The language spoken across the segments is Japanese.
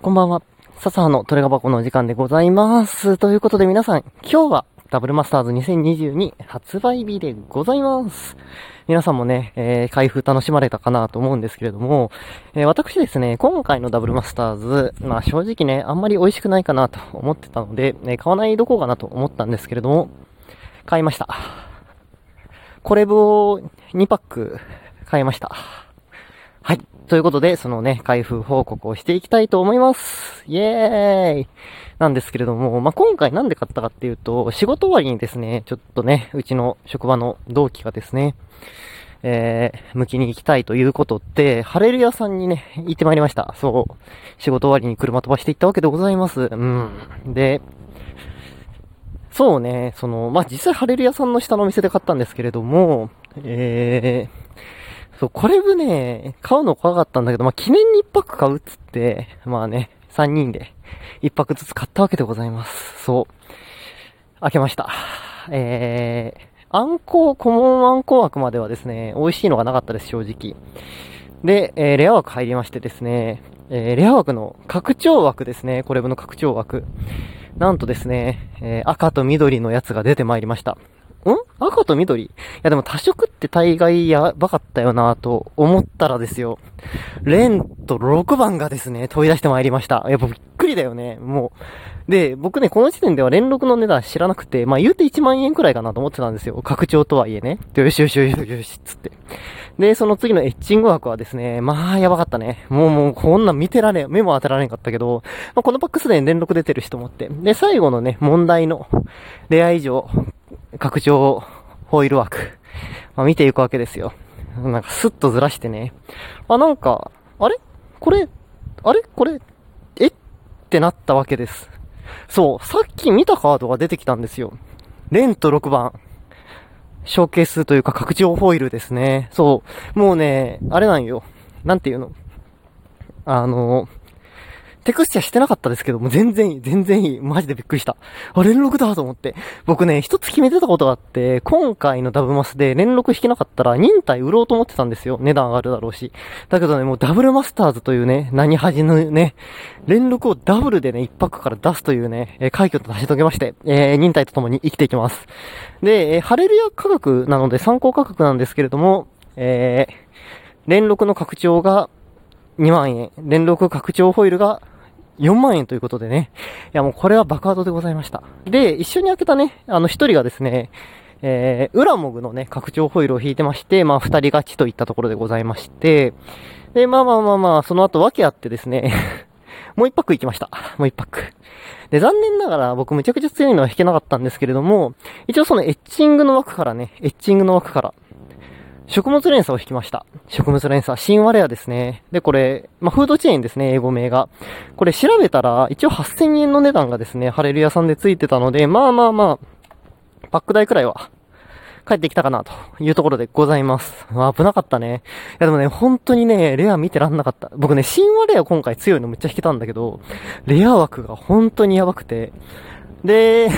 こんばんは。笹葉のトレガ箱のお時間でございます。ということで皆さん、今日はダブルマスターズ2022発売日でございます。皆さんもね、えー、開封楽しまれたかなと思うんですけれども、えー、私ですね、今回のダブルマスターズ、まあ正直ね、あんまり美味しくないかなと思ってたので、ね、買わないどこかなと思ったんですけれども、買いました。コレブを2パック買いました。はい。ということで、そのね、開封報告をしていきたいと思います。イエーイなんですけれども、まあ、今回なんで買ったかっていうと、仕事終わりにですね、ちょっとね、うちの職場の同期がですね、えー、向きに行きたいということで、ハレル屋さんにね、行ってまいりました。そう。仕事終わりに車飛ばして行ったわけでございます。うん。で、そうね、その、まあ、実際ハレル屋さんの下のお店で買ったんですけれども、えー、そう、これ部ね、買うの怖かったんだけど、まあ、記念に一泊買うっつって、まあね、三人で一泊ずつ買ったわけでございます。そう。開けました。えー、あんこ、コモンあんこ枠まではですね、美味しいのがなかったです、正直。で、えー、レア枠入りましてですね、えー、レア枠の拡張枠ですね、これの拡張枠。なんとですね、えー、赤と緑のやつが出てまいりました。ん？赤と緑？いやでも多色って大概やばかったよなと思ったらですよ。レンと6番がですね、飛び出してまいりました。やっぱびっくりだよね。もう。で、僕ね、この時点では連6の値段知らなくて、まあ言うて1万円くらいかなと思ってたんですよ。拡張とはいえね。よしよしよしよしよし、つって。で、その次のエッチング枠はですね、まあやばかったね。もうもうこんな見てられん、目も当てられんかったけど、まあ、このパックすでに連6出てるしと思って。で、最後のね、問題のレア以上、拡張ホイール枠。まあ、見ていくわけですよ。なんかスッとずらしてね。あ、なんか、あれ？これ、あれ？これ、え？ってなったわけです。そう、さっき見たカードが出てきたんですよ。レンと6番。ショーケースというか拡張ホイールですね。そう。もうね、あれなんよ。なんていうの？あの、テクスチャしてなかったですけども、全然いい、全然いい。マジでびっくりした。あ、連絡だと思って。僕ね、一つ決めてたことがあって、今回のダブマスで連絡引けなかったら、忍耐売ろうと思ってたんですよ。値段上がるだろうし。だけどね、もうダブルマスターズというね、何恥のね、連絡をダブルでね、一泊から出すというね、え快挙と成し遂げまして、えー、忍耐と共に生きていきます。で、えー、ハレルヤ価格なので参考価格なんですけれども、えー、連絡の拡張が2万円、連絡拡張ホイールが4万円ということでね。いやもうこれは爆発でございました。で、一緒に開けたね、あの一人がですね、えー、ウラモグのね、拡張ホイールを引いてまして、まあ二人勝ちといったところでございまして、で、まあまあまあまあ、その後訳あってですね、もう一泊行きました。もう一泊。で、残念ながら僕むちゃくちゃ強いのは引けなかったんですけれども、一応そのエッチングの枠からね、エッチングの枠から、食物連鎖を引きました。食物連鎖、新ワレアですね。で、これ、まあ、フードチェーンですね、英語名が。これ調べたら、一応8000円の値段がですね、ハレル屋さんでついてたので、まあまあまあ、パック代くらいは、帰ってきたかな、というところでございます。まあ、危なかったね。いやでもね、本当にね、レア見てらんなかった。僕ね、新ワレア今回強いのめっちゃ引けたんだけど、レア枠が本当にやばくて。で、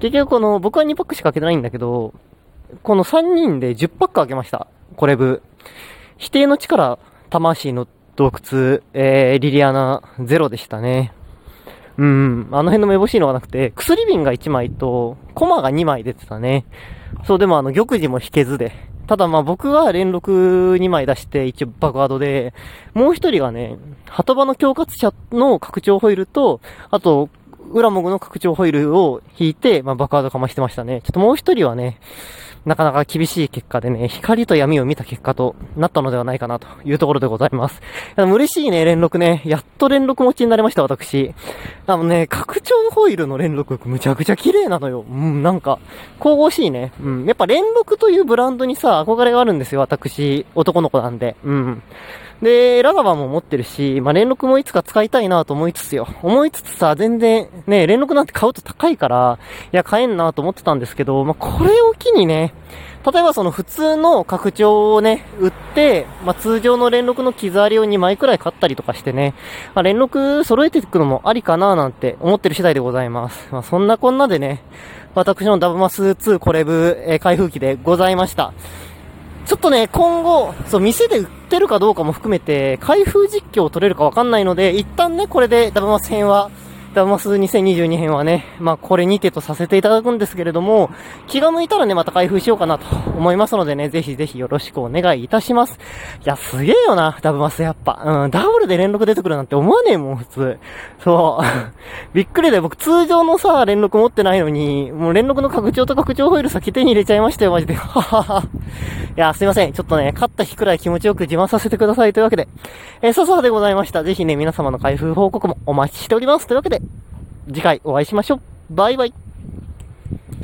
結局この、僕は2パックしか開けてないんだけど、この3人で10パック開けました。これ部。否定の力、魂の洞窟、えー、リリアナ、ゼロでしたね。うん、あの辺のめぼしいのがなくて、薬瓶が1枚と、コマが2枚出てたね。そう、でもあの、玉璽も引けずで。ただまあ僕は連続2枚出して一応爆ハードで、もう一人がね、鳩場の恐喝者の拡張ホイールと、あと、ウラモグの拡張ホイールを引いて、まあ爆ハードかましてましたね。ちょっともう一人はね、なかなか厳しい結果でね、光と闇を見た結果となったのではないかなというところでございます。でも嬉しいね、連絡ね。やっと連絡持ちになりました、私。あのね、拡張ホイールの連絡むちゃくちゃ綺麗なのよ。うん、なんか、神々しいね。うん、やっぱ連絡というブランドにさ、憧れがあるんですよ、私。男の子なんで。うん。で、ラガバも持ってるし、まあ、連絡もいつか使いたいなと思いつつよ。思いつつさ、全然、ね、連絡なんて買うと高いから、いや、買えんなと思ってたんですけど、まあ、これを機にね、例えばその普通の拡張をね、売って、まあ、通常の連絡の傷ありを2枚くらい買ったりとかしてね、まあ、連絡揃えていくのもありかななんて思ってる次第でございます。まあ、そんなこんなでね、私のダブマス2コレブ、えー開封機でございました。ちょっとね、今後、そう、店で売ってるかどうかも含めて、開封実況を取れるかわかんないので、一旦ね、これでダブマス編はダマス2022編はね、まあこれにてとさせていただくんですけれども、気が向いたらね、また開封しようかなと思いますのでね、ぜひぜひよろしくお願いいたします。いや、すげえよな、ダブマスやっぱ。うん、ダブルで連絡出てくるなんて思わねえもん、普通。そう。びっくりだよ、僕通常のさ、連絡持ってないのに、もう連絡の拡張と拡張ホイール先手に入れちゃいましたよ、マジで。ははは。いや、すいません。ちょっとね、勝った日くらい気持ちよく自慢させてくださいというわけで。えー、笹でございました。ぜひね、皆様の開封報告もお待ちしております。というわけで、次回お会いしましょう。バイバイ。